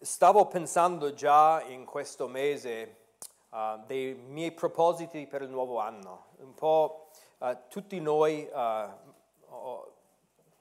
Stavo pensando già in questo mese uh, dei miei propositi per il nuovo anno. Un po' uh, tutti noi uh,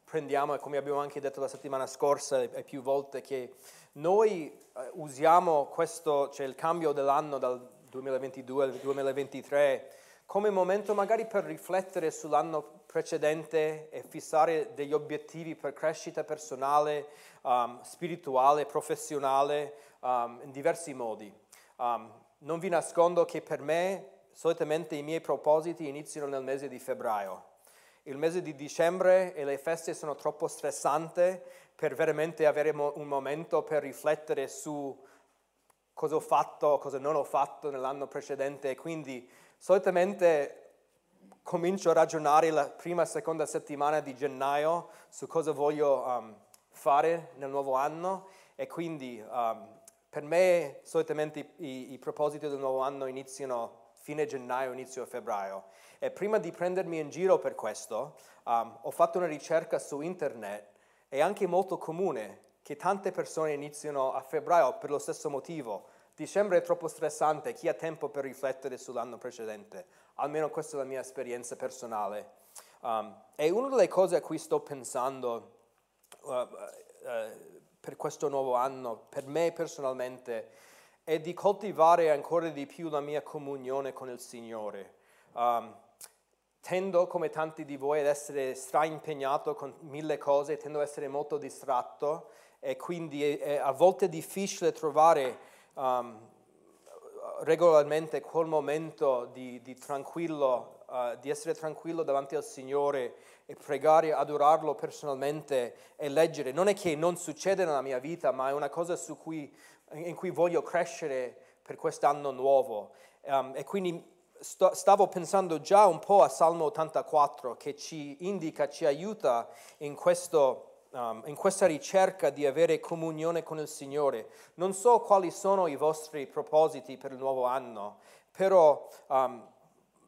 prendiamo, come abbiamo anche detto la settimana scorsa e più volte, che noi usiamo questo, cioè il cambio dell'anno dal 2022 al 2023 come momento magari per riflettere sull'anno precedente e fissare degli obiettivi per crescita personale, um, spirituale, professionale, um, in diversi modi. Um, non vi nascondo che per me solitamente i miei propositi iniziano nel mese di febbraio. Il mese di dicembre e le feste sono troppo stressanti per veramente avere mo- un momento per riflettere su cosa ho fatto, cosa non ho fatto nell'anno precedente e quindi solitamente comincio a ragionare la prima e seconda settimana di gennaio su cosa voglio um, fare nel nuovo anno e quindi um, per me solitamente i, i, propositi del nuovo anno iniziano fine gennaio, inizio febbraio e prima di prendermi in giro per questo um, ho fatto una ricerca su internet è anche molto comune che tante persone iniziano a febbraio per lo stesso motivo. Dicembre è troppo stressante, chi ha tempo per riflettere sull'anno precedente? Almeno questa è la mia esperienza personale. Um, e una delle cose a cui sto pensando uh, uh, per questo nuovo anno, per me personalmente, è di coltivare ancora di più la mia comunione con il Signore. Um, tendo, come tanti di voi, ad essere straimpegnato con mille cose, tendo ad essere molto distratto e quindi è, è a volte difficile trovare um, regolarmente quel momento di, di tranquillo, uh, di essere tranquillo davanti al Signore e pregare, adorarlo personalmente e leggere. Non è che non succede nella mia vita, ma è una cosa cui, in cui voglio crescere per quest'anno nuovo. Um, e quindi sto, stavo pensando già un po' a Salmo 84 che ci indica, ci aiuta in, questo, um, in questa ricerca di avere comunione con il Signore. Non so quali sono i vostri propositi per il nuovo anno, però um,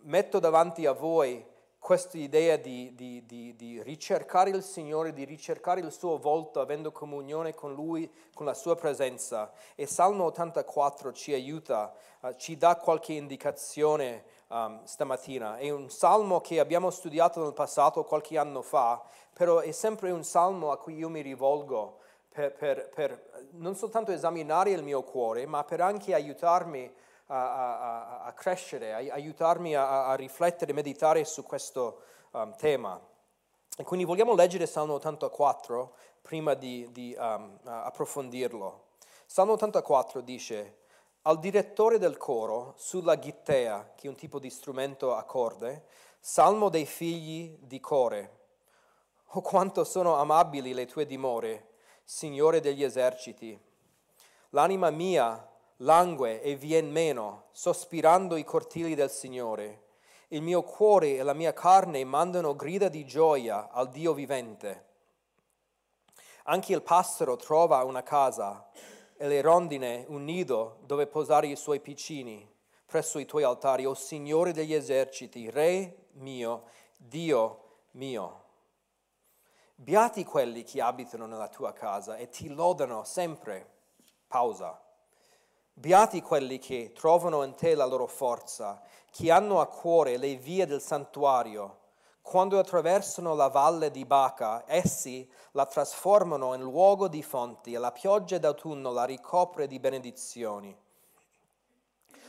metto davanti a voi questa idea di, di, di, di, ricercare il Signore, di ricercare il suo volto, avendo comunione con Lui, con la sua presenza. E Salmo 84 ci aiuta, uh, ci dà qualche indicazione um, stamattina. È un salmo che abbiamo studiato nel passato, qualche anno fa, però è sempre un salmo a cui io mi rivolgo per, per, per non soltanto esaminare il mio cuore, ma per anche aiutarmi a, a, a crescere, a, aiutarmi a, riflettere, meditare su questo um, tema. E quindi vogliamo leggere Salmo 84 prima di, di um, approfondirlo. Salmo 84 dice, al direttore del coro, sulla ghittea, che è un tipo di strumento a corde, Salmo dei figli di Core. Oh quanto sono amabili le tue dimore, Signore degli eserciti. L'anima mia langue e vien meno, sospirando i cortili del Signore. Il mio cuore e la mia carne mandano grida di gioia al Dio vivente. Anche il pastoro trova una casa e le rondine un nido dove posare i suoi piccini presso i tuoi altari, o Signore degli eserciti, Re mio, Dio mio. Beati quelli che abitano nella tua casa e ti lodano sempre. Pausa. Beati quelli che trovano in te la loro forza, che hanno a cuore le vie del santuario. Quando attraversano la valle di Baca, essi la trasformano in luogo di fonti e la pioggia d'autunno la ricopre di benedizioni.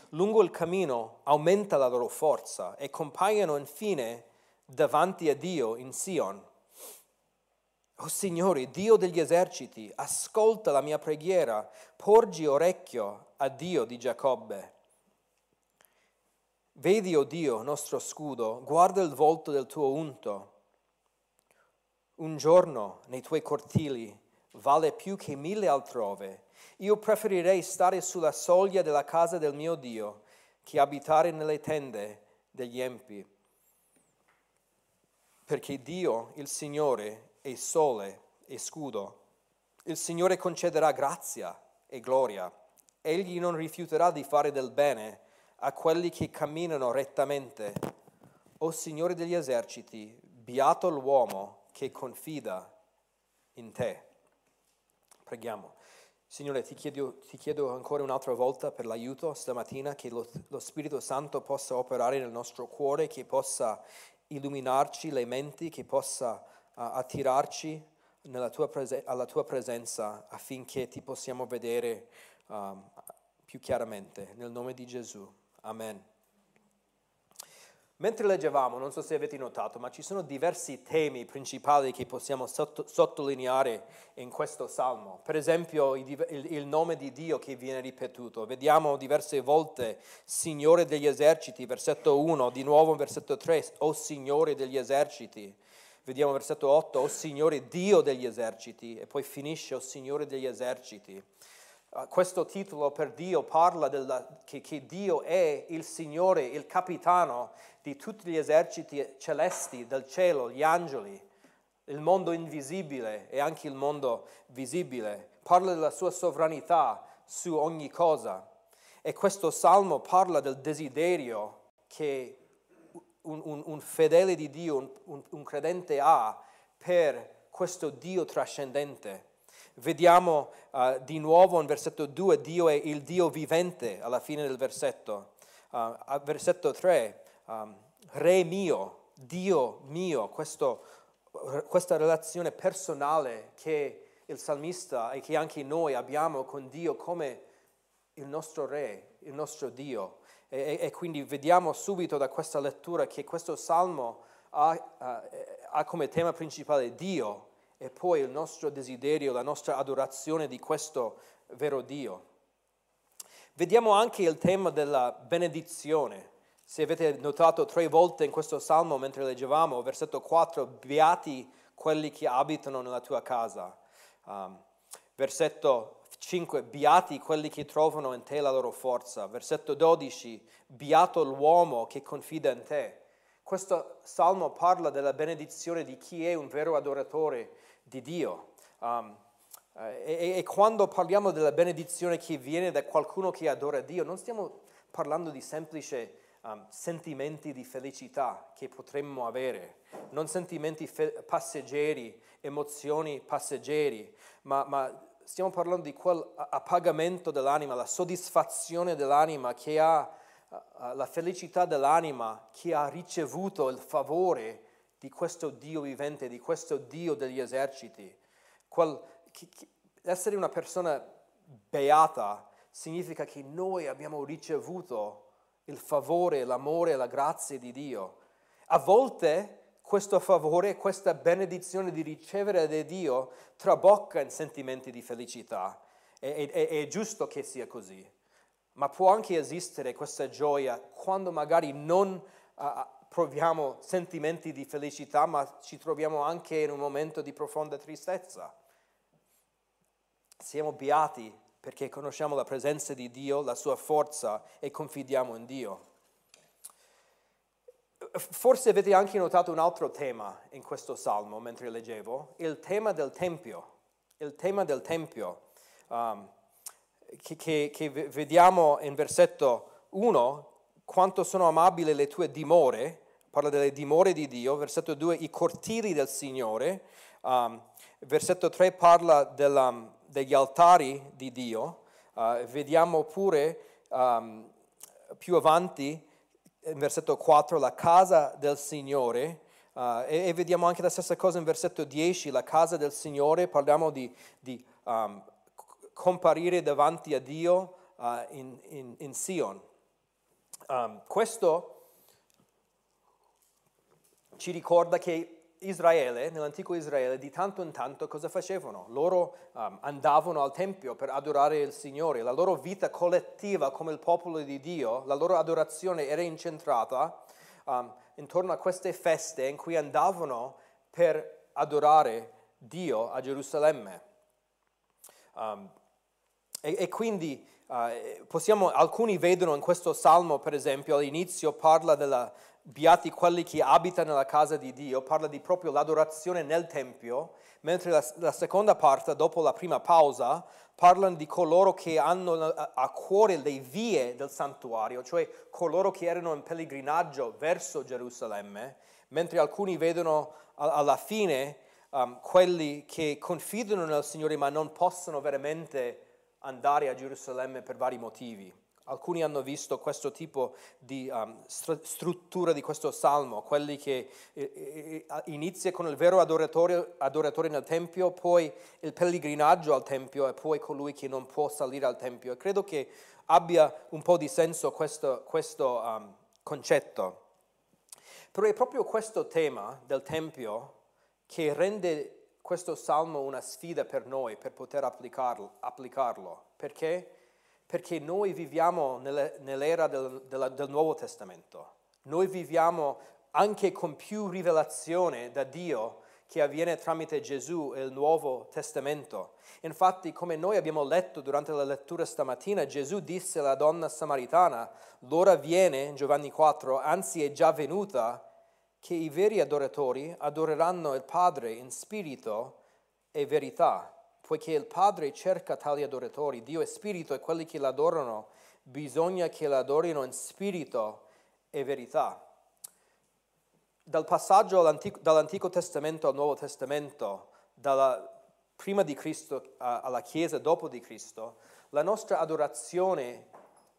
Lungo il cammino aumenta la loro forza e compaiono infine davanti a Dio in Sion. O oh Signore, Dio degli eserciti, ascolta la mia preghiera, porgi orecchio a Dio di Giacobbe. Vedi, o oh Dio, nostro scudo, guarda il volto del tuo unto. Un giorno nei tuoi cortili vale più che mille altrove. Io preferirei stare sulla soglia della casa del mio Dio che abitare nelle tende degli empi. Perché Dio, il Signore, e sole e scudo. Il Signore concederà grazia e gloria. Egli non rifiuterà di fare del bene a quelli che camminano rettamente. O Signore degli eserciti, beato l'uomo che confida in te. Preghiamo. Signore, ti chiedo, ti chiedo, ancora un'altra volta per l'aiuto stamattina, che lo, lo, Spirito Santo possa operare nel nostro cuore, che possa illuminarci le menti, che possa uh, attirarci tua prese- alla tua presenza affinché ti possiamo vedere um, più chiaramente. Nel nome di Gesù. Amen. Mentre leggevamo, non so se avete notato, ma ci sono diversi temi principali che possiamo sotto, sottolineare in questo salmo. Per esempio il, il, nome di Dio che viene ripetuto. Vediamo diverse volte Signore degli eserciti, versetto 1, di nuovo versetto 3, O Signore degli eserciti. Vediamo versetto 8, O Signore Dio degli eserciti, e poi finisce, O Signore degli eserciti. Uh, questo titolo per Dio parla della, che, che Dio è il Signore, il capitano di tutti gli eserciti celesti del cielo, gli angeli, il mondo invisibile e anche il mondo visibile. Parla della sua sovranità su ogni cosa. E questo salmo parla del desiderio che un, un, un fedele di Dio, un, un credente ha per questo Dio trascendente Vediamo uh, di nuovo in versetto 2, Dio è il Dio vivente alla fine del versetto. Uh, versetto 3, um, Re mio, Dio mio, questo, questa relazione personale che il salmista e che anche noi abbiamo con Dio come il nostro Re, il nostro Dio. E, e quindi vediamo subito da questa lettura che questo salmo ha, uh, ha come tema principale Dio e poi il nostro desiderio, la nostra adorazione di questo vero Dio. Vediamo anche il tema della benedizione. Se avete notato tre volte in questo salmo mentre leggevamo, versetto 4, beati quelli che abitano nella tua casa. Um, versetto 5, beati quelli che trovano in te la loro forza. Versetto 12, beato l'uomo che confida in te. Questo salmo parla della benedizione di chi è un vero adoratore di Dio. Um, e, e, quando parliamo della benedizione che viene da qualcuno che adora Dio, non stiamo parlando di semplici um, sentimenti di felicità che potremmo avere, non sentimenti fe- passeggeri, emozioni passeggeri, ma, ma stiamo parlando di quel appagamento dell'anima, la soddisfazione dell'anima che ha la felicità dell'anima che ha ricevuto il favore di questo Dio vivente, di questo Dio degli eserciti. Quel, che, che, essere una persona beata significa che noi abbiamo ricevuto il favore, l'amore la grazia di Dio. A volte questo favore, questa benedizione di ricevere da Dio trabocca in sentimenti di felicità. È, è, è giusto che sia così, ma può anche esistere questa gioia quando magari non uh, proviamo sentimenti di felicità, ma ci troviamo anche in un momento di profonda tristezza. Siamo beati perché conosciamo la presenza di Dio, la sua forza e confidiamo in Dio. Forse avete anche notato un altro tema in questo salmo mentre leggevo, il tema del Tempio, il tema del Tempio, um, che, che, che vediamo in versetto 1, quanto sono amabili le tue dimore, parla delle dimore di Dio, versetto 2 i cortili del Signore, um, versetto 3 parla della, degli altari di Dio, uh, vediamo pure um, più avanti, in versetto 4, la casa del Signore, uh, e, e, vediamo anche la stessa cosa in versetto 10, la casa del Signore, parliamo di, di um, comparire davanti a Dio uh, in, in, in Sion. Um, questo ci ricorda che Israele, nell'antico Israele, di tanto in tanto cosa facevano? Loro um, andavano al Tempio per adorare il Signore, la loro vita collettiva come il popolo di Dio, la loro adorazione era incentrata um, intorno a queste feste in cui andavano per adorare Dio a Gerusalemme. Um, e, e, quindi uh, possiamo, alcuni vedono in questo salmo, per esempio, all'inizio parla della, beati quelli che abitano nella casa di Dio, parla di proprio l'adorazione nel Tempio, mentre la, la seconda parte, dopo la prima pausa, parlano di coloro che hanno a, a, cuore le vie del santuario, cioè coloro che erano in pellegrinaggio verso Gerusalemme, mentre alcuni vedono a, alla fine um, quelli che confidano nel Signore ma non possono veramente andare a Gerusalemme per vari motivi. Alcuni hanno visto questo tipo di um, str- struttura di questo salmo, quelli che eh, eh, eh, inizia con il vero adoratore, adoratore, nel Tempio, poi il pellegrinaggio al Tempio e poi colui che non può salire al Tempio. E credo che abbia un po' di senso questo, questo um, concetto. Però è proprio questo tema del Tempio che rende questo salmo una sfida per noi per poter applicarlo. applicarlo. Perché? perché noi viviamo nell'era del, del, del Nuovo Testamento. Noi viviamo anche con più rivelazione da Dio che avviene tramite Gesù e il Nuovo Testamento. Infatti, come noi abbiamo letto durante la lettura stamattina, Gesù disse alla donna samaritana, l'ora viene, Giovanni 4, anzi è già venuta, che i veri adoratori adoreranno il Padre in spirito e verità poiché il Padre cerca tali adoratori, Dio è spirito e quelli che l'adorano bisogna che l'adorino in spirito e verità. Dal passaggio dall'Antico Testamento al Nuovo Testamento, dalla, prima di Cristo alla Chiesa dopo di Cristo, la nostra adorazione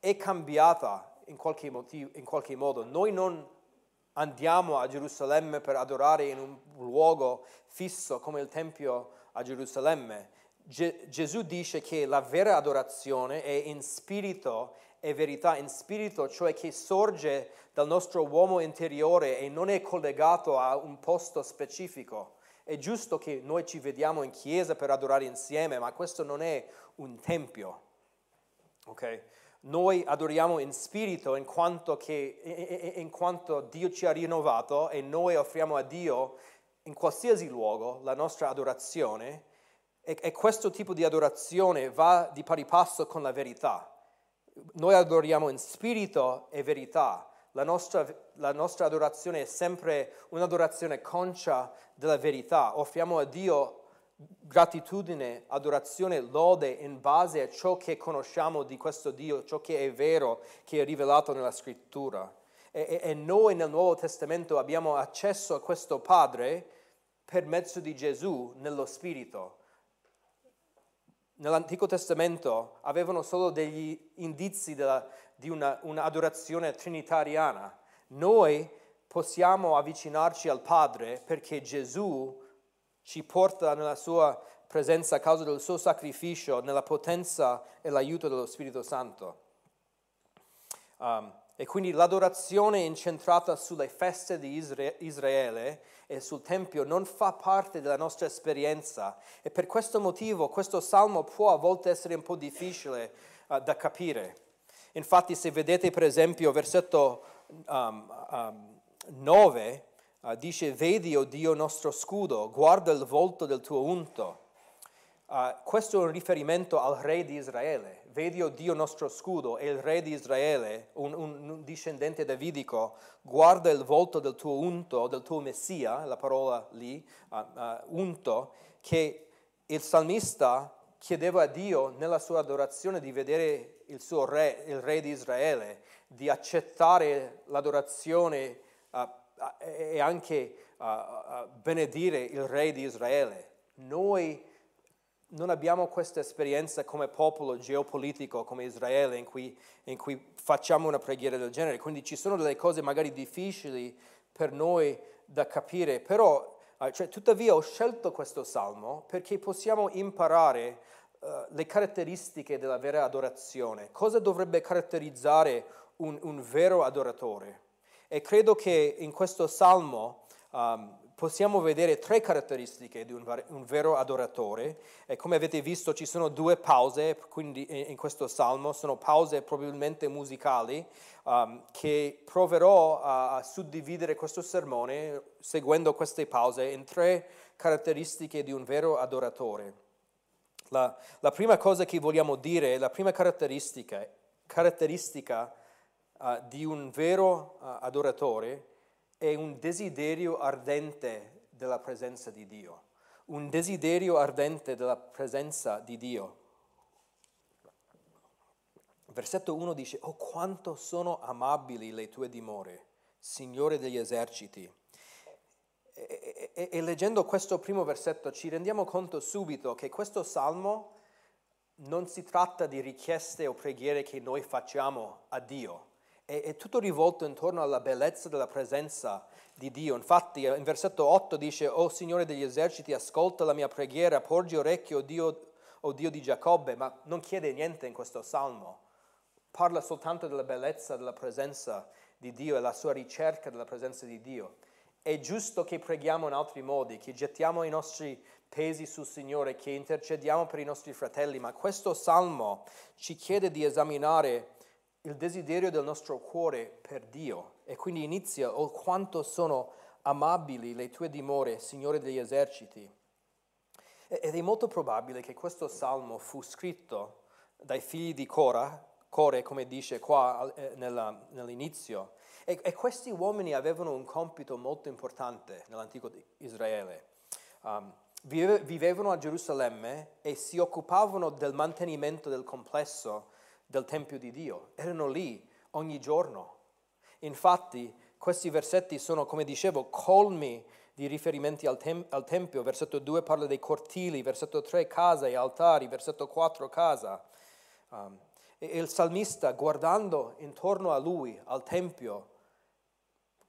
è cambiata in qualche, motivo, in qualche modo. Noi non andiamo a Gerusalemme per adorare in un luogo fisso come il Tempio a Gerusalemme. Ge- Gesù dice che la vera adorazione è in spirito e verità, in spirito, cioè che sorge dal nostro uomo interiore e non è collegato a un posto specifico. È giusto che noi ci vediamo in chiesa per adorare insieme, ma questo non è un tempio. Okay? Noi adoriamo in spirito in quanto, che, in quanto Dio ci ha rinnovato e noi offriamo a Dio in qualsiasi luogo la nostra adorazione e, e questo tipo di adorazione va di pari passo con la verità. Noi adoriamo in spirito e verità. La nostra, la nostra adorazione è sempre un'adorazione conscia della verità. Offriamo a Dio gratitudine, adorazione, lode in base a ciò che conosciamo di questo Dio, ciò che è vero, che è rivelato nella scrittura. E, e, noi nel Nuovo Testamento abbiamo accesso a questo Padre per mezzo di Gesù nello Spirito nell'Antico Testamento avevano solo degli indizi della, di una, un'adorazione trinitariana. Noi possiamo avvicinarci al Padre perché Gesù ci porta nella sua presenza a causa del suo sacrificio, nella potenza e l'aiuto dello Spirito Santo. Um, e quindi l'adorazione incentrata sulle feste di Israele e sul Tempio non fa parte della nostra esperienza e per questo motivo questo salmo può a volte essere un po' difficile uh, da capire. Infatti se vedete per esempio versetto um, um, 9 uh, dice vedi o oh Dio nostro scudo, guarda il volto del tuo unto. Uh, questo è un riferimento al re di Israele vedi, o oh Dio nostro scudo, e il re di Israele, un, un, discendente davidico, guarda il volto del tuo unto, del tuo messia, la parola lì, uh, unto, che il salmista chiedeva a Dio nella sua adorazione di vedere il suo re, il re di Israele, di accettare l'adorazione uh, e anche benedire il re di Israele. Noi non abbiamo questa esperienza come popolo geopolitico come Israele in cui, in cui, facciamo una preghiera del genere, quindi ci sono delle cose magari difficili per noi da capire, però eh, cioè, tuttavia ho scelto questo salmo perché possiamo imparare uh, le caratteristiche della vera adorazione, cosa dovrebbe caratterizzare un, un vero adoratore. E credo che in questo salmo um, possiamo vedere tre caratteristiche di un, un, vero adoratore e come avete visto ci sono due pause quindi in questo salmo, sono pause probabilmente musicali um, che proverò a, a, suddividere questo sermone seguendo queste pause in tre caratteristiche di un vero adoratore. La, la prima cosa che vogliamo dire, la prima caratteristica, caratteristica uh, di un vero uh, adoratore è un desiderio ardente della presenza di Dio, un desiderio ardente della presenza di Dio. Versetto 1 dice, oh quanto sono amabili le tue dimore, Signore degli eserciti. E, e, e leggendo questo primo versetto ci rendiamo conto subito che questo salmo non si tratta di richieste o preghiere che noi facciamo a Dio, è, è tutto rivolto intorno alla bellezza della presenza di Dio. Infatti in versetto 8 dice, oh Signore degli eserciti, ascolta la mia preghiera, porgi orecchio, oh Dio, oh Dio di Giacobbe, ma non chiede niente in questo salmo, parla soltanto della bellezza della presenza di Dio e la sua ricerca della presenza di Dio. È giusto che preghiamo in altri modi, che gettiamo i nostri pesi sul Signore, che intercediamo per i nostri fratelli, ma questo salmo ci chiede di esaminare il desiderio del nostro cuore per Dio e quindi inizia, oh quanto sono amabili le tue dimore, Signore degli eserciti. Ed è molto probabile che questo salmo fu scritto dai figli di Cora, Core, come dice qua eh, nell'inizio. E, questi uomini avevano un compito molto importante nell'antico Israele. Um, vivevano a Gerusalemme e si occupavano del mantenimento del complesso del Tempio di Dio. Erano lì ogni giorno. Infatti, questi versetti sono, come dicevo, colmi di riferimenti al, tem- al Tempio. Versetto 2 parla dei cortili, versetto 3 casa e altari, versetto 4 casa. Um, e il salmista, guardando intorno a lui, al Tempio,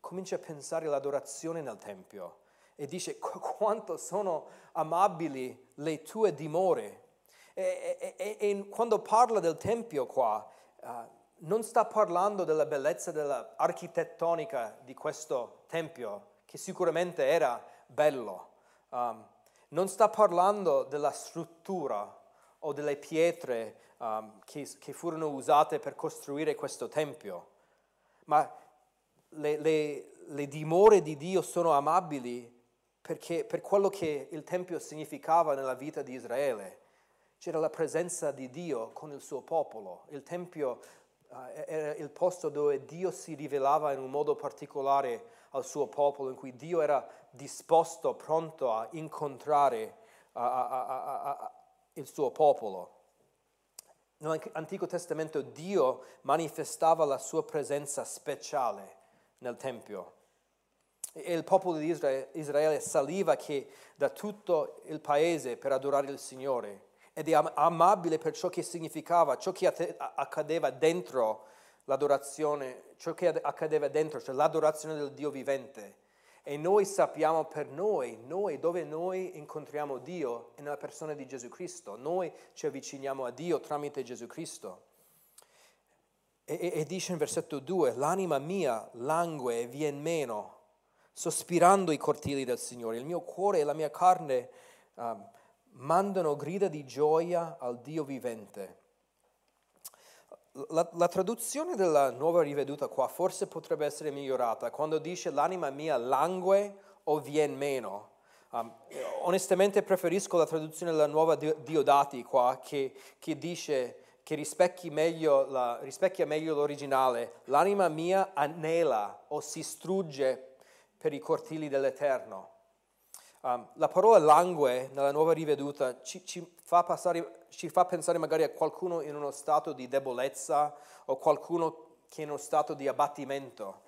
comincia a pensare all'adorazione nel Tempio e dice quanto sono amabili le tue dimore. E, e, e, quando parla del Tempio qua, uh, non sta parlando della bellezza dell'architettonica di questo Tempio, che sicuramente era bello. Um, non sta parlando della struttura o delle pietre um, che, che, furono usate per costruire questo Tempio, ma le, le, le dimore di Dio sono amabili perché per quello che il Tempio significava nella vita di Israele. C'era la presenza di Dio con il suo popolo. Il Tempio uh, era il posto dove Dio si rivelava in un modo particolare al suo popolo, in cui Dio era disposto, pronto a incontrare uh, uh, il suo popolo. Nell'Antico Testamento Dio manifestava la sua presenza speciale nel Tempio. E il popolo di Israele, saliva da tutto il paese per adorare il Signore ed è amabile per ciò che significava, ciò che accadeva dentro l'adorazione, ciò che accadeva dentro, cioè l'adorazione del Dio vivente. E noi sappiamo per noi, noi dove noi incontriamo Dio è nella persona di Gesù Cristo, noi ci avviciniamo a Dio tramite Gesù Cristo. E, e, e dice in versetto 2, l'anima mia langue e vien meno, sospirando i cortili del Signore, il mio cuore e la mia carne um, mandano grida di gioia al Dio vivente. La, la, traduzione della nuova riveduta qua forse potrebbe essere migliorata quando dice l'anima mia langue o vien meno. Um, onestamente preferisco la traduzione della nuova Diodati qua che, che dice che meglio la, rispecchia meglio l'originale. L'anima mia anela o si strugge per i cortili dell'Eterno. Um, la parola langue nella nuova riveduta ci, ci, fa passare, ci, fa pensare magari a qualcuno in uno stato di debolezza o qualcuno che è in uno stato di abbattimento.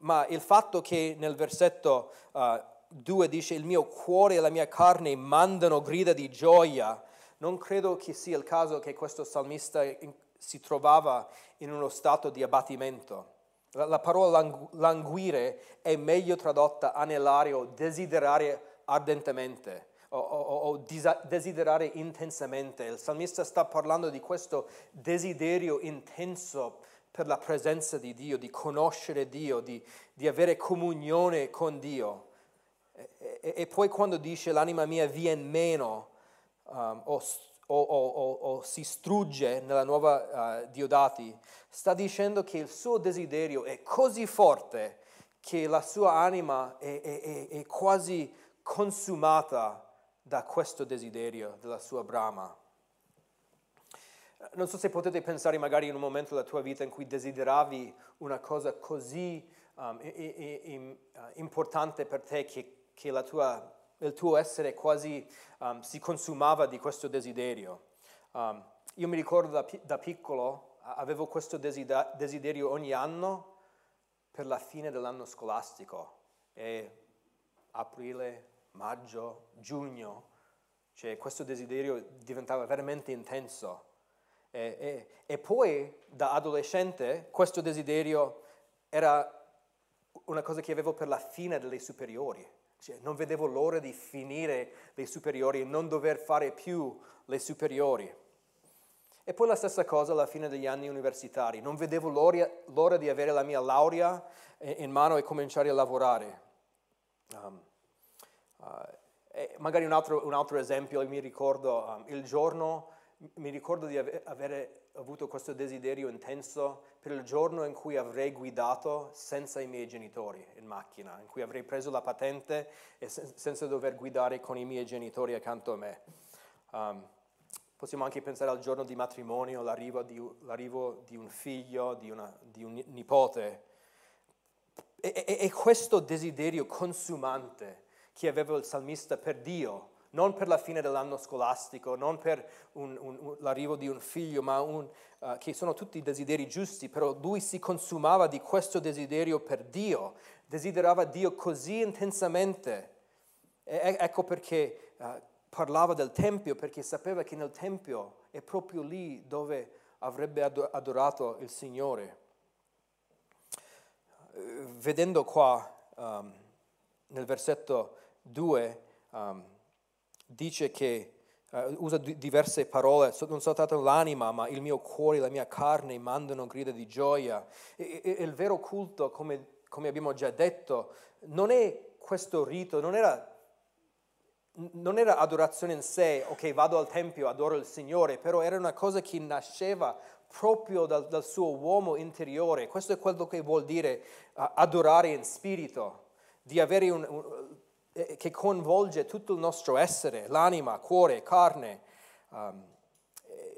Ma il fatto che nel versetto uh, 2 dice il mio cuore e la mia carne mandano grida di gioia, non credo che sia il caso che questo salmista in, si trovava in uno stato di abbattimento. La, la parola langu, languire è meglio tradotta anelare o desiderare ardentemente o, o, o desiderare intensamente. Il salmista sta parlando di questo desiderio intenso per la presenza di Dio, di conoscere Dio, di, di avere comunione con Dio. E, e, e, poi quando dice l'anima mia vien meno um, o o, o, o, si strugge nella nuova uh, Diodati, sta dicendo che il suo desiderio è così forte che la sua anima è, è, è quasi consumata da questo desiderio della sua brama. Non so se potete pensare magari in un momento della tua vita in cui desideravi una cosa così um, importante per te che, che la tua il tuo essere quasi um, si consumava di questo desiderio. Um, io mi ricordo da, da piccolo, avevo questo desiderio ogni anno per la fine dell'anno scolastico, e aprile, maggio, giugno, Cioè questo desiderio diventava veramente intenso. E, e, e poi da adolescente questo desiderio era una cosa che avevo per la fine delle superiori. Cioè, non vedevo l'ora di finire le superiori e non dover fare più le superiori. E poi la stessa cosa alla fine degli anni universitari. Non vedevo l'ora, l'ora di avere la mia laurea in mano e cominciare a lavorare. Um, uh, magari un altro, un altro, esempio, mi ricordo um, il giorno, mi ricordo di ave, avere avuto questo desiderio intenso per il giorno in cui avrei guidato senza i miei genitori in macchina, in cui avrei preso la patente e sen- senza dover guidare con i miei genitori accanto a me. Um, possiamo anche pensare al giorno di matrimonio, l'arrivo di, l'arrivo di un figlio, di, una, di un nipote. E, e, e questo desiderio consumante che aveva il salmista per Dio, non per la fine dell'anno scolastico, non per un, un, un, l'arrivo di un figlio, ma uh, che sono tutti desideri giusti, però lui si consumava di questo desiderio per Dio, desiderava Dio così intensamente. E, ecco perché uh, parlava del Tempio, perché sapeva che nel Tempio è proprio lì dove avrebbe adorato il Signore. Vedendo qua um, nel versetto 2, um, dice che uh, usa diverse parole, non soltanto l'anima, ma il mio cuore, la mia carne mandano grida di gioia. E, e il vero culto, come, come, abbiamo già detto, non è questo rito, non era, non era adorazione in sé, ok, vado al Tempio, adoro il Signore, però era una cosa che nasceva proprio dal, dal suo uomo interiore. Questo è quello che vuol dire uh, adorare in spirito, di avere un, un che coinvolge tutto il nostro essere, l'anima, cuore, carne, um,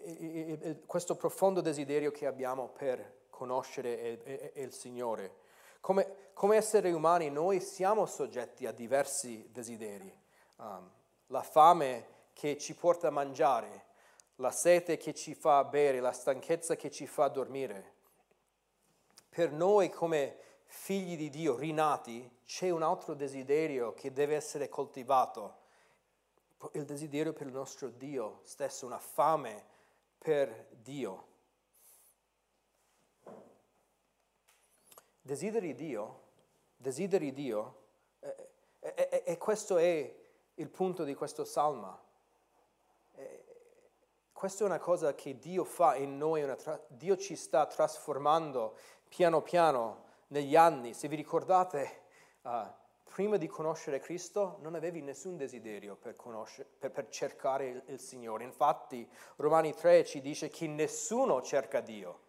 e, e, questo profondo desiderio che abbiamo per conoscere e, il Signore. Come, come, esseri umani noi siamo soggetti a diversi desideri. Um, la fame che ci porta a mangiare, la sete che ci fa bere, la stanchezza che ci fa dormire. Per noi come figli di Dio, rinati, c'è un altro desiderio che deve essere coltivato, il desiderio per il nostro Dio stesso, una fame per Dio. Desideri Dio, desideri Dio, e, e, e questo è il punto di questo salmo. Questa è una cosa che Dio fa in noi, tra- Dio ci sta trasformando piano piano negli anni, se vi ricordate, uh, prima di conoscere Cristo non avevi nessun desiderio per, per, per cercare il, il, Signore. Infatti Romani 3 ci dice che nessuno cerca Dio,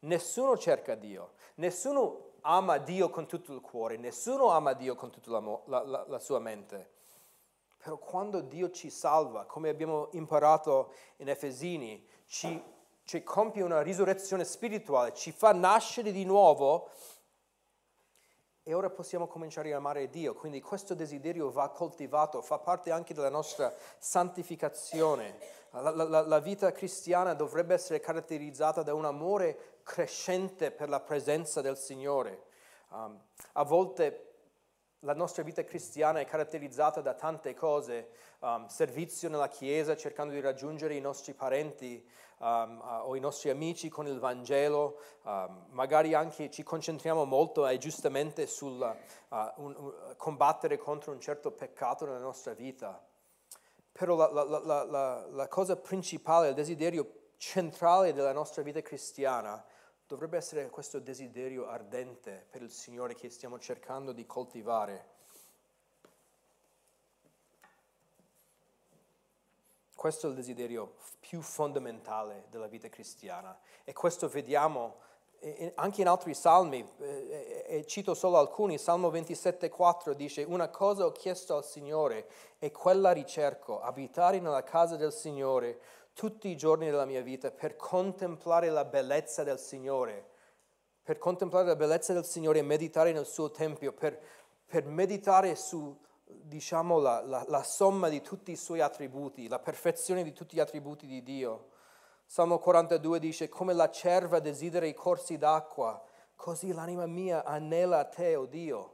nessuno cerca Dio, nessuno ama Dio con tutto il cuore, nessuno ama Dio con tutta la, la, la, sua mente. Però quando Dio ci salva, come abbiamo imparato in Efesini, ci, ci compie una risurrezione spirituale, ci fa nascere di nuovo e ora possiamo cominciare a amare Dio, quindi questo desiderio va coltivato, fa parte anche della nostra santificazione. La, la, la, vita cristiana dovrebbe essere caratterizzata da un amore crescente per la presenza del Signore. Um, a volte la nostra vita cristiana è caratterizzata da tante cose, um, servizio nella Chiesa, cercando di raggiungere i nostri parenti, um, uh, o i nostri amici con il Vangelo, um, magari anche ci concentriamo molto e giustamente sul uh, un, un, combattere contro un certo peccato nella nostra vita. Però la, la, la, la cosa principale, il desiderio centrale della nostra vita cristiana dovrebbe essere questo desiderio ardente per il Signore che stiamo cercando di coltivare. Questo è il desiderio più fondamentale della vita cristiana e questo vediamo anche in altri salmi, e cito solo alcuni, Salmo 27,4 dice, una cosa ho chiesto al Signore e quella ricerco, abitare nella casa del Signore tutti i giorni della mia vita per contemplare la bellezza del Signore, per contemplare la bellezza del Signore e meditare nel suo Tempio, per, per meditare su diciamo, la, la, la, somma di tutti i suoi attributi, la perfezione di tutti gli attributi di Dio. Salmo 42 dice, come la cerva desidera i corsi d'acqua, così l'anima mia anela a te, o oh Dio.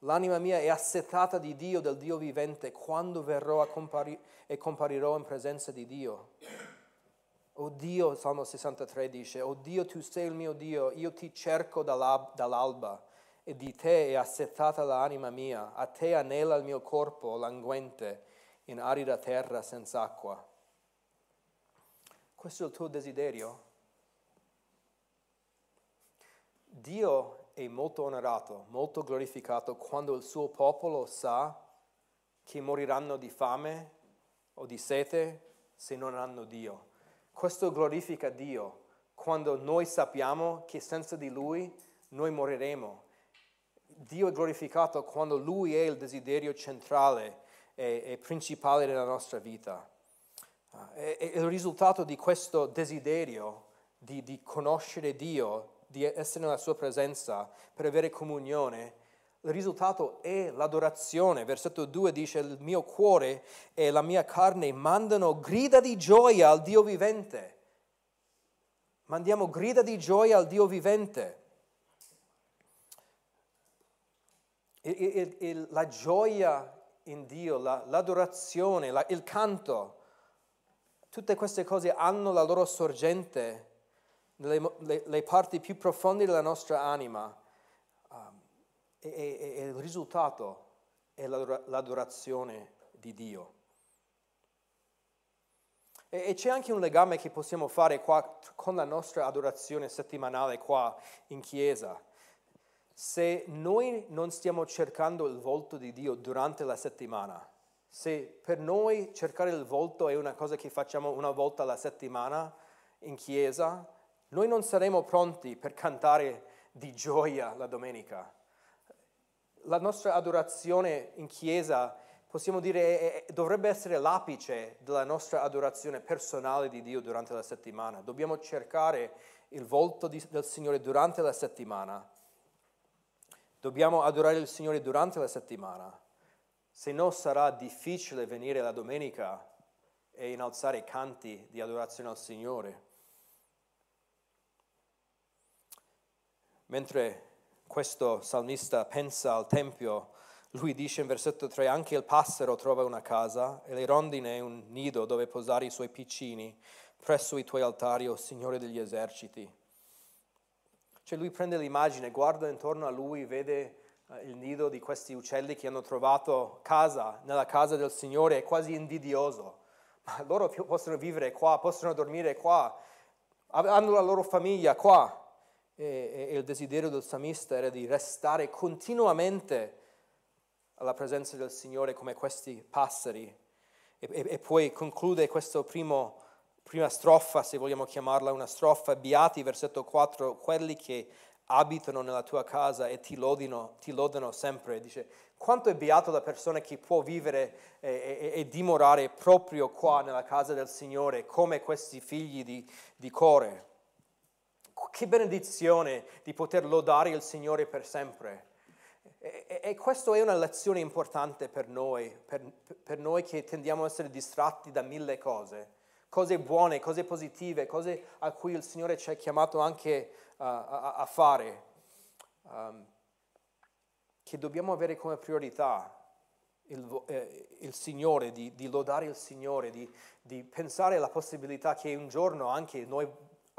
L'anima mia è assetata di Dio, del Dio vivente, quando verrò compari- e comparirò in presenza di Dio. O Dio, Salmo 63 dice, O Dio, tu sei il mio Dio, io ti cerco dall'alba e di te è assettata l'anima mia, a te anela il mio corpo languente in arida terra senza acqua. Questo è il tuo desiderio? Dio è molto onorato, molto glorificato quando il suo popolo sa che moriranno di fame o di sete se non hanno Dio. Questo glorifica Dio quando noi sappiamo che senza di Lui noi moriremo. Dio è glorificato quando Lui è il desiderio centrale e, e principale della nostra vita. E, e, il risultato di questo desiderio di, di conoscere Dio, di essere nella Sua presenza, per avere comunione, il risultato è l'adorazione. Versetto 2 dice, il mio cuore e la mia carne mandano grida di gioia al Dio vivente. Mandiamo grida di gioia al Dio vivente. Il, il, il, la gioia in Dio, la, l'adorazione, la, il canto, tutte queste cose hanno la loro sorgente nelle le, le parti più profonde della nostra anima e, e, e il risultato è l'adorazione di Dio. E, e c'è anche un legame che possiamo fare qua con la nostra adorazione settimanale qua in chiesa. Se noi non stiamo cercando il volto di Dio durante la settimana, se per noi cercare il volto è una cosa che facciamo una volta alla settimana in chiesa, noi non saremo pronti per cantare di gioia la domenica la nostra adorazione in chiesa, possiamo dire, dovrebbe essere l'apice della nostra adorazione personale di Dio durante la settimana. Dobbiamo cercare il volto di, del Signore durante la settimana. Dobbiamo adorare il Signore durante la settimana. Se no sarà difficile venire la domenica e innalzare canti di adorazione al Signore. Mentre questo salmista pensa al Tempio, lui dice in versetto 3, anche il passero trova una casa e le rondine un nido dove posare i suoi piccini presso i tuoi altari, o Signore degli eserciti. Cioè lui prende l'immagine, guarda intorno a lui, vede eh, il nido di questi uccelli che hanno trovato casa nella casa del Signore, è quasi invidioso. Ma loro possono vivere qua, possono dormire qua, hanno la loro famiglia qua e, e il desiderio del salmista era di restare continuamente alla presenza del Signore come questi passeri. E, e, e poi conclude questa prima strofa, se vogliamo chiamarla una strofa, Beati, versetto 4, quelli che abitano nella tua casa e ti lodino, ti lodano sempre. Dice, quanto è beato la persona che può vivere e, e, e, dimorare proprio qua nella casa del Signore, come questi figli di, di Core che benedizione di poter lodare il Signore per sempre. E, e questa è una lezione importante per noi, per, per, noi che tendiamo a essere distratti da mille cose, cose buone, cose positive, cose a cui il Signore ci ha chiamato anche uh, a, a, fare, um, che dobbiamo avere come priorità il, eh, il Signore, di, di, lodare il Signore, di, di pensare alla possibilità che un giorno anche noi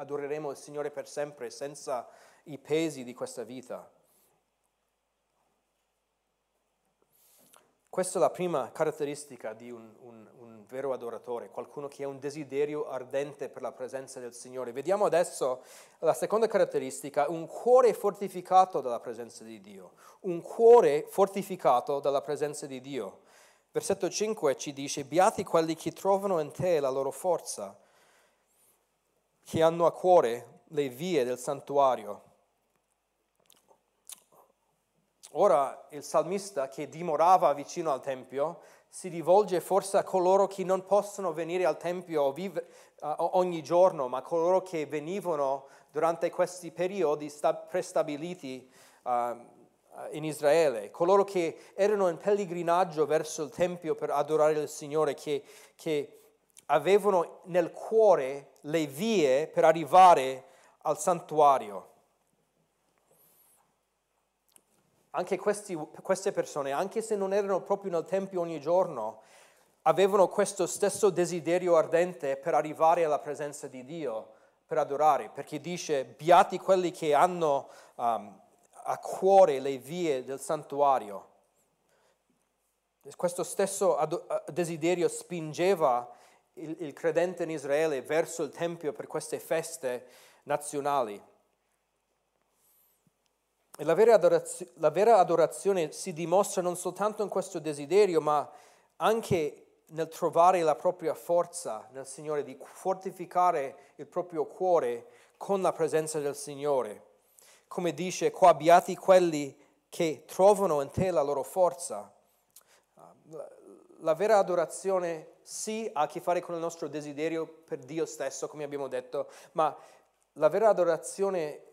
adoreremo il Signore per sempre senza i pesi di questa vita. Questa è la prima caratteristica di un, un, un, vero adoratore, qualcuno che ha un desiderio ardente per la presenza del Signore. Vediamo adesso la seconda caratteristica, un cuore fortificato dalla presenza di Dio. Un cuore fortificato dalla presenza di Dio. Versetto 5 ci dice, beati quelli che trovano in te la loro forza che hanno a cuore le vie del santuario. Ora il salmista che dimorava vicino al Tempio si rivolge forse a coloro che non possono venire al Tempio ogni giorno, ma coloro che venivano durante questi periodi prestabiliti in Israele, coloro che erano in pellegrinaggio verso il Tempio per adorare il Signore, che, che avevano nel cuore le vie per arrivare al santuario. anche questi, queste persone, anche se non erano proprio nel Tempio ogni giorno, avevano questo stesso desiderio ardente per arrivare alla presenza di Dio, per adorare, perché dice, beati quelli che hanno um, a cuore le vie del santuario. Questo stesso desiderio spingeva il, il credente in Israele verso il Tempio per queste feste nazionali. E la vera, la vera adorazione si dimostra non soltanto in questo desiderio, ma anche nel trovare la propria forza nel Signore, di fortificare il proprio cuore con la presenza del Signore. Come dice qua, beati quelli che trovano in te la loro forza. La vera adorazione sì ha a che fare con il nostro desiderio per Dio stesso, come abbiamo detto, ma la vera adorazione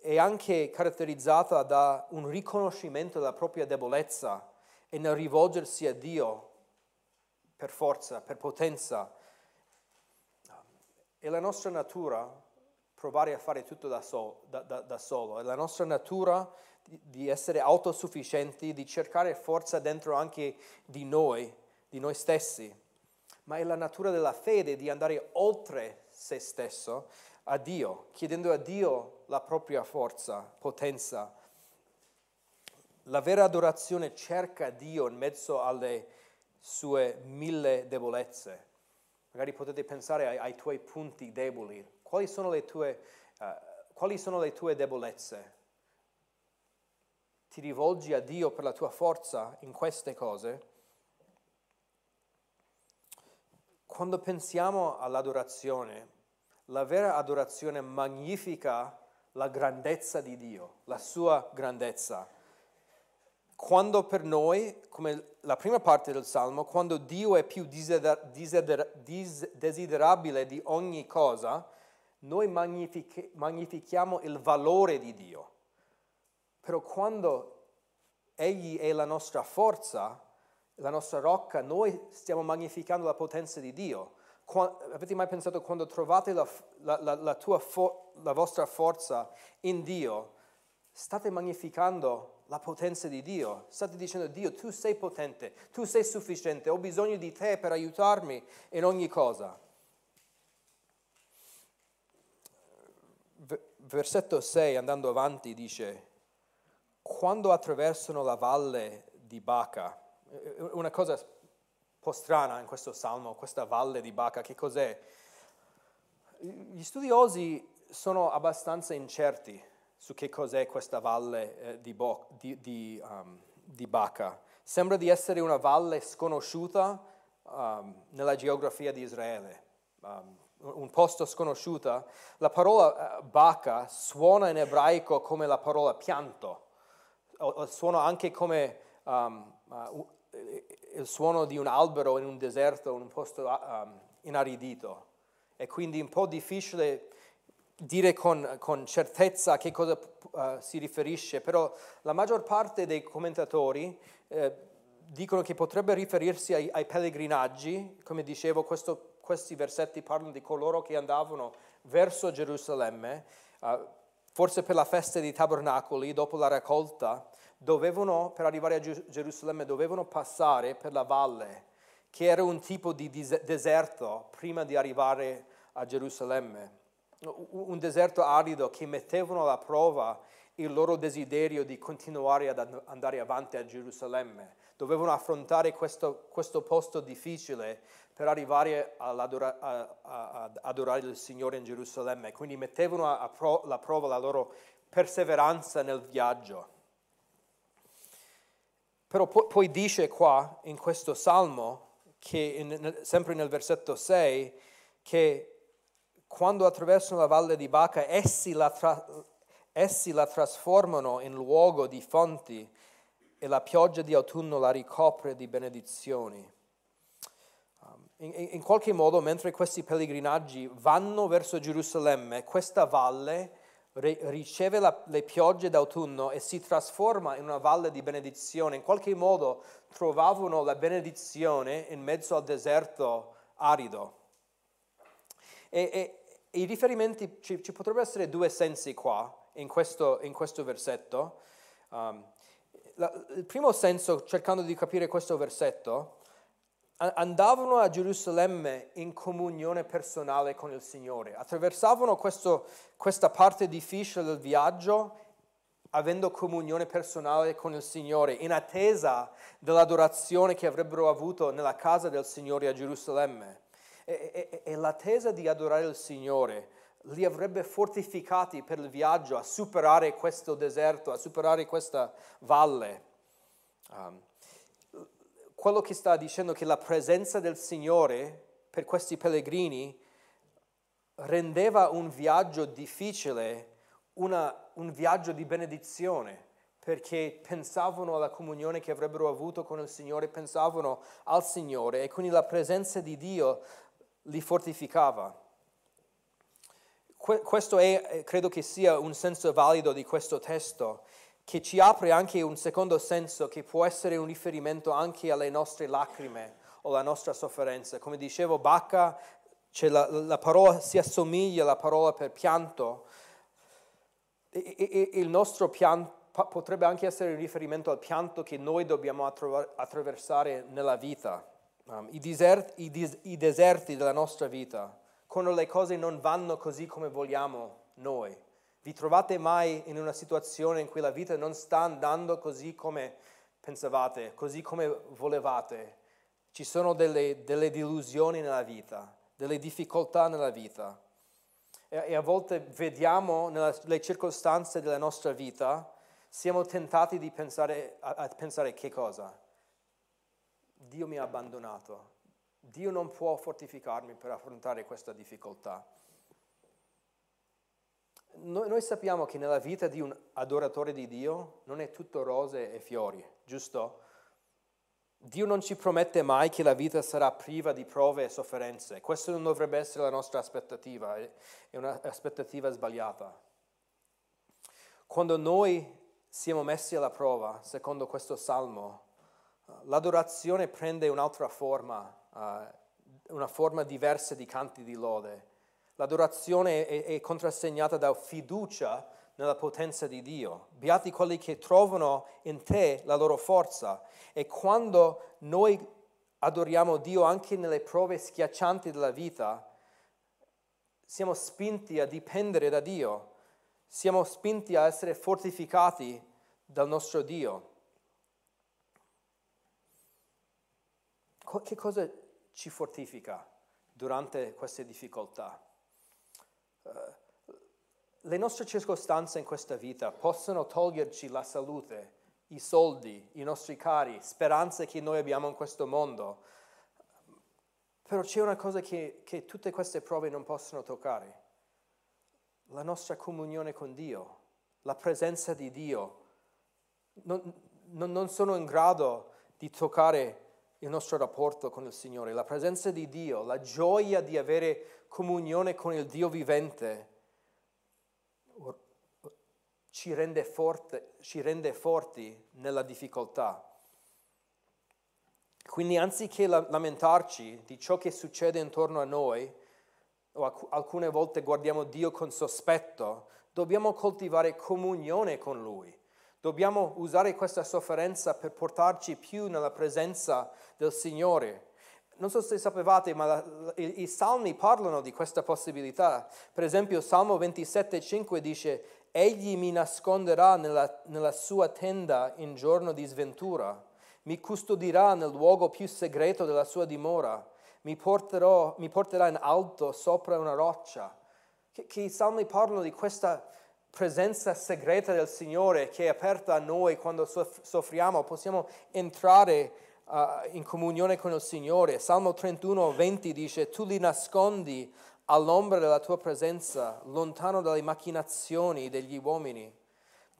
è anche caratterizzata da un riconoscimento della propria debolezza e nel rivolgersi a Dio per forza, per potenza. È la nostra natura provare a fare tutto da, so, da, da, da solo, è la nostra natura di, di essere autosufficienti, di cercare forza dentro anche di noi, di noi stessi, ma è la natura della fede di andare oltre se stesso a Dio, chiedendo a Dio la propria forza, potenza. La vera adorazione cerca Dio in mezzo alle sue mille debolezze. Magari potete pensare ai, ai tuoi punti deboli. Quali sono, le tue, uh, quali sono le tue debolezze? Ti rivolgi a Dio per la tua forza in queste cose? Quando pensiamo all'adorazione, la vera adorazione magnifica la grandezza di Dio, la sua grandezza quando per noi, come la prima parte del Salmo, quando Dio è più desider- desider- desiderabile di ogni cosa, noi magnific- magnifichiamo il valore di Dio. Però quando Egli è la nostra forza, la nostra rocca, noi stiamo magnificando la potenza di Dio. Qua, avete mai pensato quando trovate la, la, la, fo- la vostra forza in Dio, state magnificando la potenza di Dio. State dicendo, Dio, tu sei potente, tu sei sufficiente, ho bisogno di te per aiutarmi in ogni cosa. Versetto 6, andando avanti, dice, quando attraversano la valle di Baca, una cosa un po' strana in questo salmo, questa valle di Baca, che cos'è? Gli studiosi sono abbastanza incerti su che cos'è questa valle eh, di, Bo- di, di, um, di, Baca. Sembra di essere una valle sconosciuta um, nella geografia di Israele, um, un posto sconosciuto. La parola Baca suona in ebraico come la parola pianto, o, o suona anche come uh, il suono di un albero in un deserto, in un posto uh, inaridito. E quindi è un po' difficile dire con, con certezza a che cosa uh, si riferisce, però la maggior parte dei commentatori eh, dicono che potrebbe riferirsi ai, ai pellegrinaggi, come dicevo, questo, questi versetti parlano di coloro che andavano verso Gerusalemme, uh, forse per la festa dei tabernacoli, dopo la raccolta, dovevano, per arrivare a Gerusalemme, dovevano passare per la valle, che era un tipo di deserto prima di arrivare a Gerusalemme un deserto arido che mettevano alla prova il loro desiderio di continuare ad andare avanti a Gerusalemme. Dovevano affrontare questo, questo posto difficile per arrivare ad adorare il Signore in Gerusalemme. Quindi mettevano alla prova la loro perseveranza nel viaggio. Però poi dice qua in questo salmo, che in, sempre nel versetto 6, che quando attraversano la valle di Baca, essi la, tra- essi la trasformano in luogo di fonti e la pioggia di autunno la ricopre di benedizioni. Um, in, in, qualche modo, mentre questi pellegrinaggi vanno verso Gerusalemme, questa valle riceve la, le piogge d'autunno e si trasforma in una valle di benedizione. In qualche modo trovavano la benedizione in mezzo al deserto arido. E, e, i riferimenti, ci, ci, potrebbero essere due sensi qua, in questo, in questo versetto. Um, la, il primo senso, cercando di capire questo versetto, andavano a Gerusalemme in comunione personale con il Signore, attraversavano questo, questa parte difficile del viaggio avendo comunione personale con il Signore, in attesa dell'adorazione che avrebbero avuto nella casa del Signore a Gerusalemme. E, e, e l'attesa di adorare il Signore li avrebbe fortificati per il viaggio a superare questo deserto, a superare questa valle. Um, quello che sta dicendo che la presenza del Signore per questi pellegrini rendeva un viaggio difficile una, un viaggio di benedizione perché pensavano alla comunione che avrebbero avuto con il Signore, pensavano al Signore e quindi la presenza di Dio li fortificava. questo è, credo che sia un senso valido di questo testo, che ci apre anche un secondo senso che può essere un riferimento anche alle nostre lacrime o alla nostra sofferenza. Come dicevo, Bacca, la, la parola si assomiglia alla parola per pianto, e, e, il nostro pianto potrebbe anche essere un riferimento al pianto che noi dobbiamo attraversare nella vita. Um, i, deserti, i, dis, i, deserti della nostra vita, quando le cose non vanno così come vogliamo noi. Vi trovate mai in una situazione in cui la vita non sta andando così come pensavate, così come volevate? Ci sono delle, delle delusioni nella vita, delle difficoltà nella vita. E, e a volte vediamo nelle circostanze della nostra vita, siamo tentati di pensare a, a pensare che cosa? Dio mi ha abbandonato. Dio non può fortificarmi per affrontare questa difficoltà. Noi, noi, sappiamo che nella vita di un adoratore di Dio non è tutto rose e fiori, giusto? Dio non ci promette mai che la vita sarà priva di prove e sofferenze. Questa non dovrebbe essere la nostra aspettativa, è un'aspettativa sbagliata. Quando noi siamo messi alla prova, secondo questo salmo, l'adorazione prende un'altra forma, una forma diversa di canti di lode. L'adorazione è, contrassegnata da fiducia nella potenza di Dio. Beati quelli che trovano in te la loro forza. E quando noi adoriamo Dio anche nelle prove schiaccianti della vita, siamo spinti a dipendere da Dio, siamo spinti a essere fortificati dal nostro Dio. Che cosa ci fortifica durante queste difficoltà? Uh, le nostre circostanze in questa vita possono toglierci la salute, i soldi, i nostri cari, speranze che noi abbiamo in questo mondo. Però c'è una cosa che, che tutte queste prove non possono toccare, la nostra comunione con Dio, la presenza di Dio. Non, non, non sono in grado di toccare il nostro rapporto con il Signore, la presenza di Dio, la gioia di avere comunione con il Dio vivente ci rende, forte, ci rende forti nella difficoltà. Quindi anziché lamentarci di ciò che succede intorno a noi, o alcune volte guardiamo Dio con sospetto, dobbiamo coltivare comunione con Lui. Dobbiamo usare questa sofferenza per portarci più nella presenza del Signore. Non so se sapevate, ma la, i, i, salmi parlano di questa possibilità. Per esempio, Salmo 27,5 dice: Egli mi nasconderà nella, nella sua tenda in giorno di sventura, mi custodirà nel luogo più segreto della sua dimora, mi, porterò, mi porterà in alto sopra una roccia. Che, che i salmi parlano di questa presenza segreta del Signore che è aperta a noi quando soffriamo, possiamo entrare uh, in comunione con il Signore. Salmo 31, 20 dice, tu li nascondi all'ombra della tua presenza, lontano dalle macchinazioni degli uomini.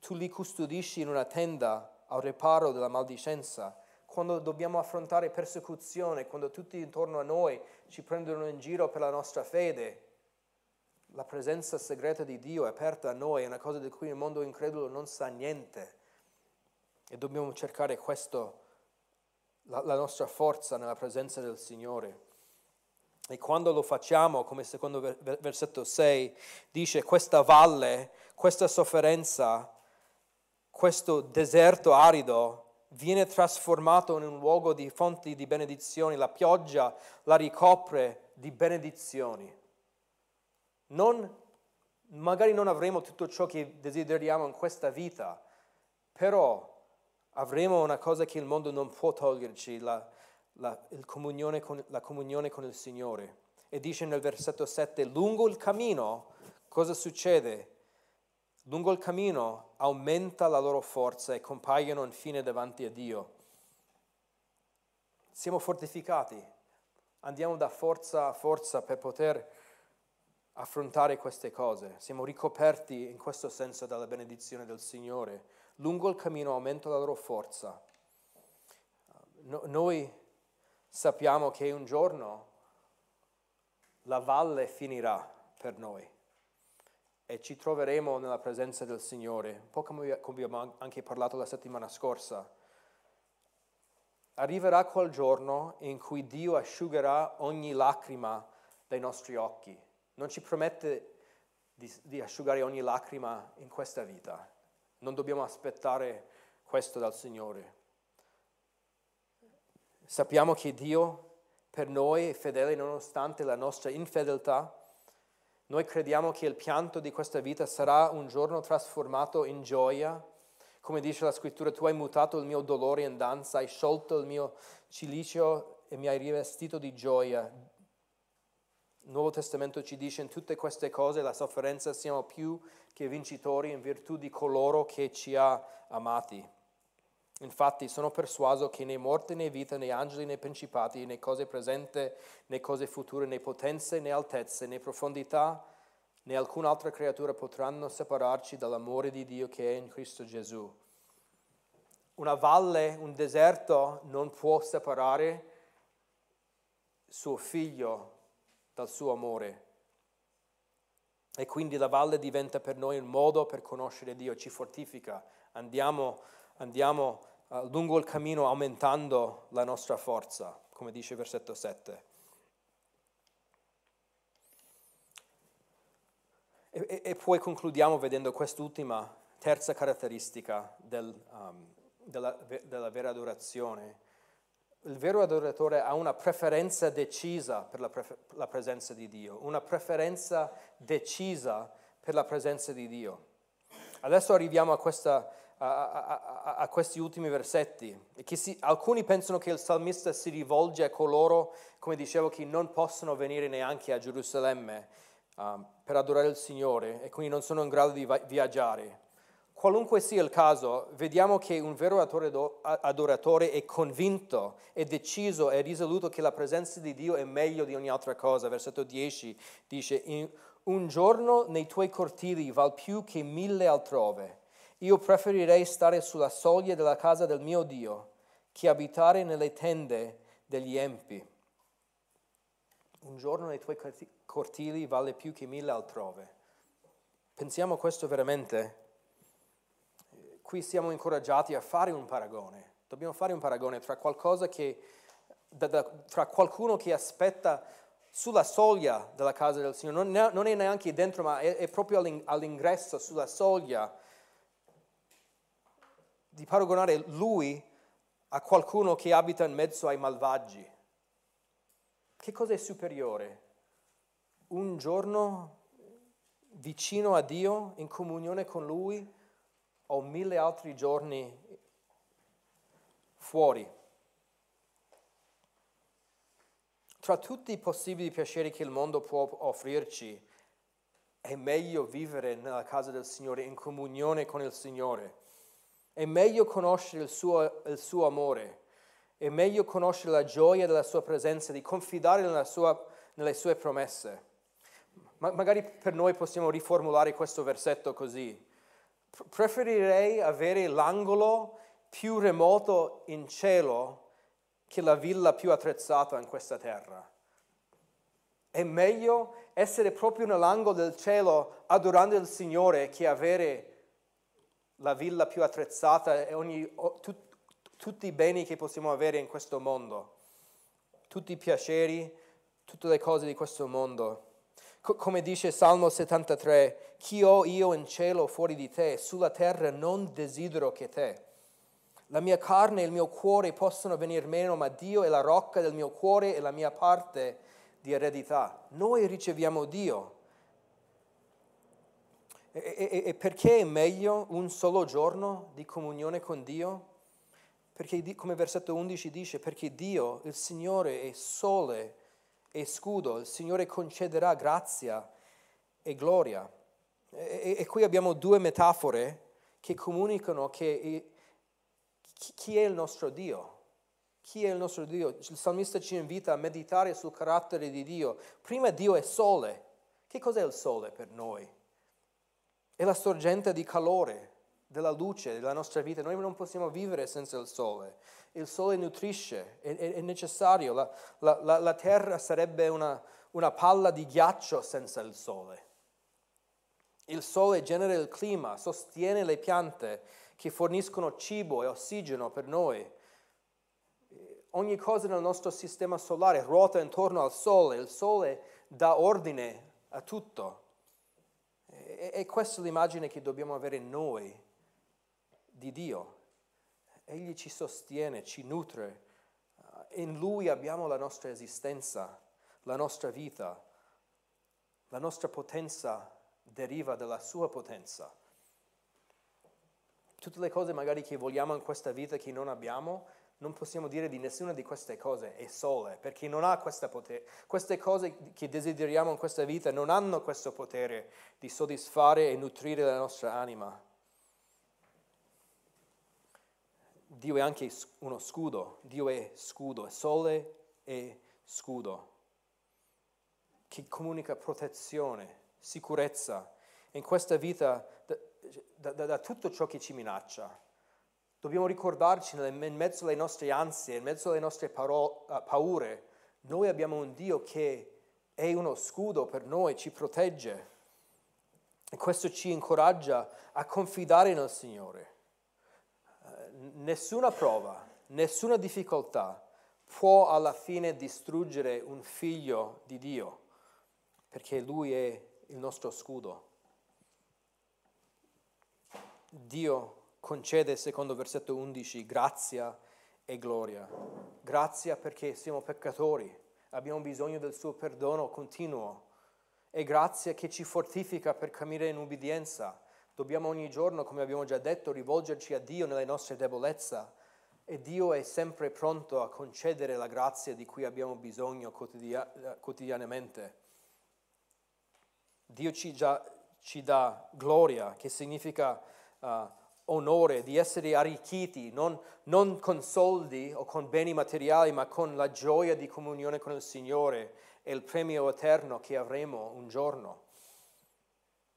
Tu li custodisci in una tenda al riparo della maldicenza. Quando dobbiamo affrontare persecuzione, quando tutti intorno a noi ci prendono in giro per la nostra fede, la presenza segreta di Dio è aperta a noi, è una cosa di cui il mondo incredulo non sa niente. E dobbiamo cercare questo, la, la nostra forza nella presenza del Signore. E quando lo facciamo, come secondo versetto 6, dice questa valle, questa sofferenza, questo deserto arido viene trasformato in un luogo di fonti di benedizioni, la pioggia la ricopre di benedizioni. Non, magari non avremo tutto ciò che desideriamo in questa vita, però avremo una cosa che il mondo non può toglierci, la, la, comunione con, la comunione con il Signore. E dice nel versetto 7, lungo il cammino, cosa succede? Lungo il cammino aumenta la loro forza e compaiono infine davanti a Dio. Siamo fortificati, andiamo da forza a forza per poter affrontare queste cose. Siamo ricoperti in questo senso dalla benedizione del Signore. Lungo il cammino aumenta la loro forza. No, noi sappiamo che un giorno la valle finirà per noi e ci troveremo nella presenza del Signore, un po' come abbiamo anche parlato la settimana scorsa. Arriverà quel giorno in cui Dio asciugherà ogni lacrima dai nostri occhi. Non ci promette di, di asciugare ogni lacrima in questa vita. Non dobbiamo aspettare questo dal Signore. Sappiamo che Dio per noi è fedele nonostante la nostra infedeltà noi crediamo che il pianto di questa vita sarà un giorno trasformato in gioia. Come dice la scrittura, tu hai mutato il mio dolore in danza, hai sciolto il mio cilicio e mi hai rivestito di gioia. Il Nuovo Testamento ci dice in tutte queste cose la sofferenza siamo più che vincitori in virtù di coloro che ci ha amati. Infatti sono persuaso che né morte né vita, né angeli né principati, né cose presenti né cose future, né potenze né altezze, né profondità, né alcun'altra creatura potranno separarci dall'amore di Dio che è in Cristo Gesù. Una valle, un deserto non può separare suo figlio dal suo amore. E quindi la valle diventa per noi un modo per conoscere Dio, ci fortifica. Andiamo andiamo uh, lungo il cammino aumentando la nostra forza, come dice il versetto 7. E, e, e poi concludiamo vedendo quest'ultima, terza caratteristica del, um, della, della vera adorazione. Il vero adoratore ha una preferenza decisa per la, pre- la presenza di Dio, una preferenza decisa per la presenza di Dio. Adesso arriviamo a questa a, a, a questi ultimi versetti. Si, alcuni pensano che il salmista si rivolge a coloro, come dicevo, che non possono venire neanche a Gerusalemme uh, per adorare il Signore e quindi non sono in grado di viaggiare. Qualunque sia il caso, vediamo che un vero adoratore è convinto, è deciso, è risoluto che la presenza di Dio è meglio di ogni altra cosa. Versetto 10 dice, un giorno nei tuoi cortili val più che mille altrove. Io preferirei stare sulla soglia della casa del mio Dio che abitare nelle tende degli empi. Un giorno nei tuoi cortili vale più che mille altrove. Pensiamo questo veramente? Qui siamo incoraggiati a fare un paragone. Dobbiamo fare un paragone tra che, da, da, tra qualcuno che aspetta sulla soglia della casa del Signore, non, non è neanche dentro, ma è, è proprio all'ingresso, sulla soglia di paragonare lui a qualcuno che abita in mezzo ai malvagi. Che cosa è superiore? Un giorno vicino a Dio, in comunione con Lui, o mille altri giorni fuori? Tra tutti i possibili piaceri che il mondo può offrirci, è meglio vivere nella casa del Signore, in comunione con il Signore è meglio conoscere il suo, il suo amore, è meglio conoscere la gioia della sua presenza, di confidare sua, nelle sue promesse. Ma magari per noi possiamo riformulare questo versetto così. Preferirei avere l'angolo più remoto in cielo che la villa più attrezzata in questa terra. È meglio essere proprio nell'angolo del cielo adorando il Signore che avere la villa più attrezzata e ogni, tut, tutti i beni che possiamo avere in questo mondo, tutti i piaceri, tutte le cose di questo mondo. Co- come dice Salmo 73, chi ho io in cielo fuori di te, sulla terra non desidero che te. La mia carne e il mio cuore possono venire meno, ma Dio è la rocca del mio cuore e la mia parte di eredità. Noi riceviamo Dio. E, e, e perché è meglio un solo giorno di comunione con Dio? Perché, come versetto 11 dice, perché Dio, il Signore, è sole e scudo, il Signore concederà grazia e gloria. E, e qui abbiamo due metafore che comunicano che chi è il nostro Dio. Chi è il nostro Dio? Il salmista ci invita a meditare sul carattere di Dio. Prima Dio è sole. Che cos'è il sole per noi? È la sorgente di calore, della luce della nostra vita. Noi non possiamo vivere senza il sole. Il sole nutrisce, è, è, necessario. La, la, la, terra sarebbe una, una palla di ghiaccio senza il sole. Il sole genera il clima, sostiene le piante che forniscono cibo e ossigeno per noi. Ogni cosa nel nostro sistema solare ruota intorno al Sole, il Sole dà ordine a tutto. E, e questa è l'immagine che dobbiamo avere noi di Dio. Egli ci sostiene, ci nutre. In Lui abbiamo la nostra esistenza, la nostra vita. La nostra potenza deriva dalla sua potenza tutte le cose magari che vogliamo in questa vita che non abbiamo, non possiamo dire di nessuna di queste cose è sole, perché non ha questo potere. Queste cose che desideriamo in questa vita non hanno questo potere di soddisfare e nutrire la nostra anima. Dio è anche uno scudo, Dio è scudo, è sole e scudo, che comunica protezione, sicurezza. In questa vita da, da, da tutto ciò che ci minaccia. Dobbiamo ricordarci in mezzo alle nostre ansie, in mezzo alle nostre paro- eh, paure, noi abbiamo un Dio che è uno scudo per noi, ci protegge. E questo ci incoraggia a confidare nel Signore. Eh, nessuna prova, nessuna difficoltà può alla fine distruggere un figlio di Dio, perché Lui è il nostro scudo. Dio concede, secondo versetto 11, grazia e gloria. Grazia perché siamo peccatori, abbiamo bisogno del suo perdono continuo e grazia che ci fortifica per camminare in ubbidienza. Dobbiamo ogni giorno, come abbiamo già detto, rivolgerci a Dio nelle nostre debolezze e Dio è sempre pronto a concedere la grazia di cui abbiamo bisogno quotidianamente. Dio ci, già, ci dà gloria, che significa uh, onore, di essere arricchiti, non, non con soldi o con beni materiali, ma con la gioia di comunione con il Signore e il premio eterno che avremo un giorno.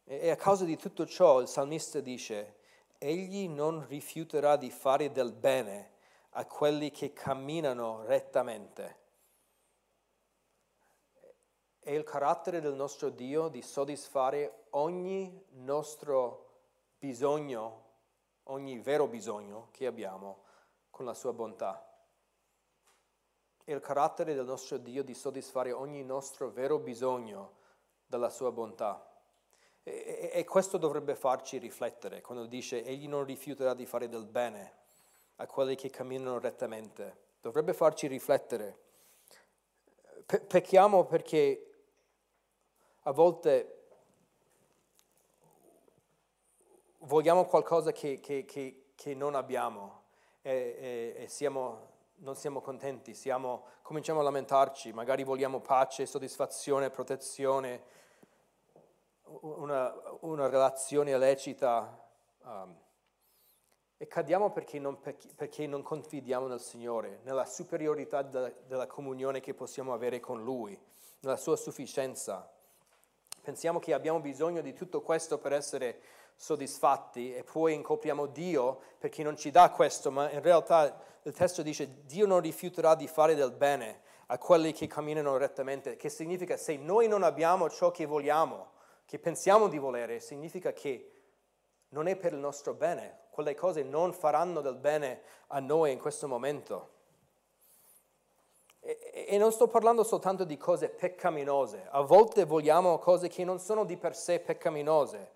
E a causa di tutto ciò il salmista dice, egli non rifiuterà di fare del bene a quelli che camminano rettamente. È il carattere del nostro Dio di soddisfare ogni nostro bisogno, ogni vero bisogno che abbiamo con la sua bontà. È il carattere del nostro Dio di soddisfare ogni nostro vero bisogno dalla sua bontà. E, e, e questo dovrebbe farci riflettere quando dice egli non rifiuterà di fare del bene a quelli che camminano rettamente. Dovrebbe farci riflettere. Pe- pecchiamo perché a volte vogliamo qualcosa che, che, che, che non abbiamo e, e, e siamo, non siamo contenti, siamo, cominciamo a lamentarci, magari vogliamo pace, soddisfazione, protezione, una, una relazione lecita um, e cadiamo perché non, perché non, confidiamo nel Signore, nella superiorità della, della comunione che possiamo avere con Lui, nella sua sufficienza. Pensiamo che abbiamo bisogno di tutto questo per essere soddisfatti e poi incopriamo Dio perché non ci dà questo, ma in realtà il testo dice Dio non rifiuterà di fare del bene a quelli che camminano rettamente, che significa se noi non abbiamo ciò che vogliamo, che pensiamo di volere, significa che non è per il nostro bene, quelle cose non faranno del bene a noi in questo momento. E, non sto parlando soltanto di cose peccaminose, a volte vogliamo cose che non sono di per sé peccaminose,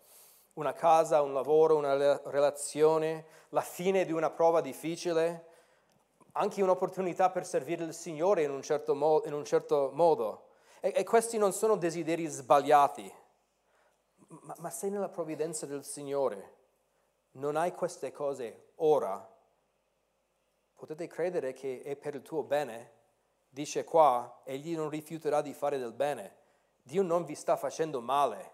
una casa, un lavoro, una relazione, la fine di una prova difficile, anche un'opportunità per servire il Signore in un certo, mo- in un certo modo. E, e, questi non sono desideri sbagliati, ma, ma sei nella provvidenza del Signore, non hai queste cose ora, potete credere che è per il tuo bene? Dice qua, egli non rifiuterà di fare del bene. Dio non vi sta facendo male.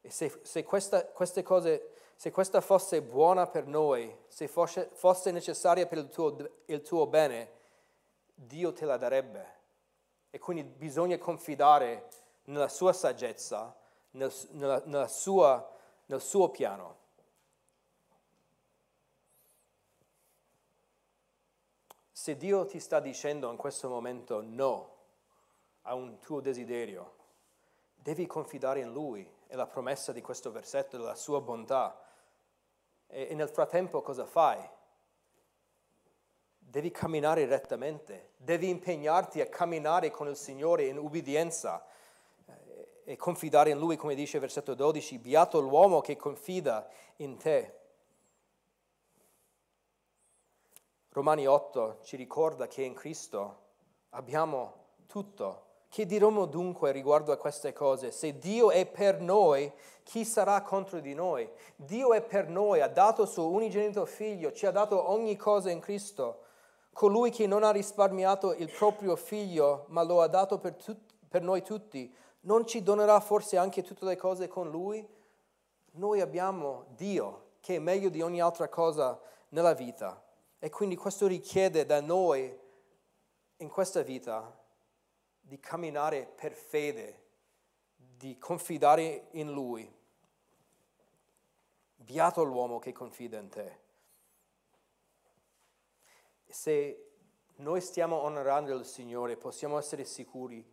E se, se questa, queste cose, se questa fosse buona per noi, se fosse, fosse necessaria per il tuo, il tuo bene, Dio te la darebbe. E quindi bisogna confidare nella sua saggezza, nel, nella, nella sua, nel suo piano. Se Dio ti sta dicendo in questo momento no a un tuo desiderio, devi confidare in Lui e la promessa di questo versetto, della sua bontà. E, e nel frattempo cosa fai? Devi camminare rettamente, devi impegnarti a camminare con il Signore in ubbidienza eh, e confidare in Lui, come dice il versetto 12, beato l'uomo che confida in te. Romani 8 ci ricorda che in Cristo abbiamo tutto. Che diremo dunque riguardo a queste cose? Se Dio è per noi, chi sarà contro di noi? Dio è per noi, ha dato suo unigenito figlio, ci ha dato ogni cosa in Cristo. Colui che non ha risparmiato il proprio figlio, ma lo ha dato per, tut- per noi tutti, non ci donerà forse anche tutte le cose con lui? Noi abbiamo Dio, che è meglio di ogni altra cosa nella vita. E quindi questo richiede da noi in questa vita di camminare per fede, di confidare in Lui. Beato l'uomo che confida in te. Se noi stiamo onorando il Signore, possiamo essere sicuri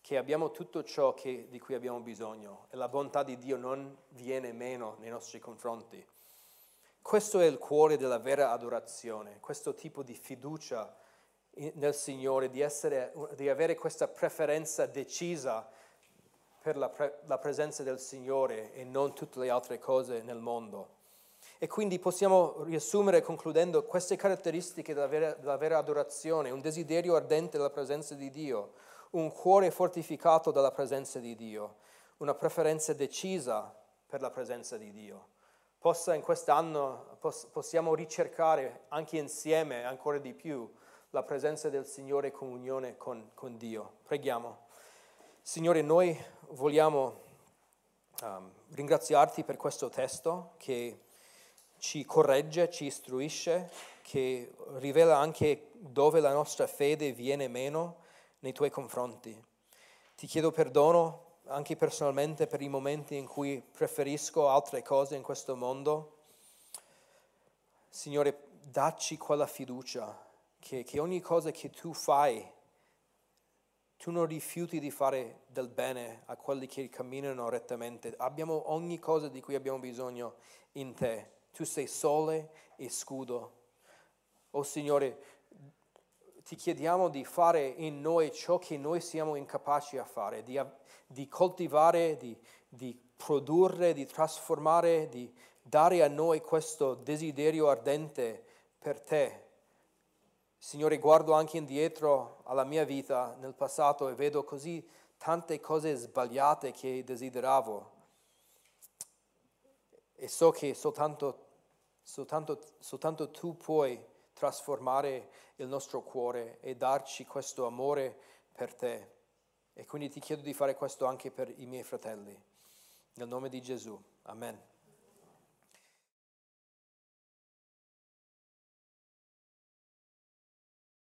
che abbiamo tutto ciò che, di cui abbiamo bisogno e la bontà di Dio non viene meno nei nostri confronti. Questo è il cuore della vera adorazione, questo tipo di fiducia nel Signore, di, essere, di avere questa preferenza decisa per la, pre, la presenza del Signore e non tutte le altre cose nel mondo. E quindi possiamo riassumere concludendo queste caratteristiche della vera, della vera, adorazione, un desiderio ardente della presenza di Dio, un cuore fortificato dalla presenza di Dio, una preferenza decisa per la presenza di Dio possa in quest'anno poss- possiamo ricercare anche insieme ancora di più la presenza del Signore e comunione con, con Dio. Preghiamo. Signore, noi vogliamo um, ringraziarti per questo testo che ci corregge, ci istruisce, che rivela anche dove la nostra fede viene meno nei tuoi confronti. Ti chiedo perdono anche personalmente per i momenti in cui preferisco altre cose in questo mondo. Signore, dacci quella fiducia che, che ogni cosa che tu fai, tu non rifiuti di fare del bene a quelli che camminano rettamente. Abbiamo ogni cosa di cui abbiamo bisogno in te. Tu sei sole e scudo. Oh Signore, ti chiediamo di fare in noi ciò che noi siamo incapaci a fare, di, di coltivare, di, di produrre, di trasformare, di dare a noi questo desiderio ardente per te. Signore, guardo anche indietro alla mia vita nel passato e vedo così tante cose sbagliate che desideravo. E so che soltanto, soltanto, soltanto tu puoi trasformare il nostro cuore e darci questo amore per te. E quindi ti chiedo di fare questo anche per i miei fratelli. Nel nome di Gesù. Amen.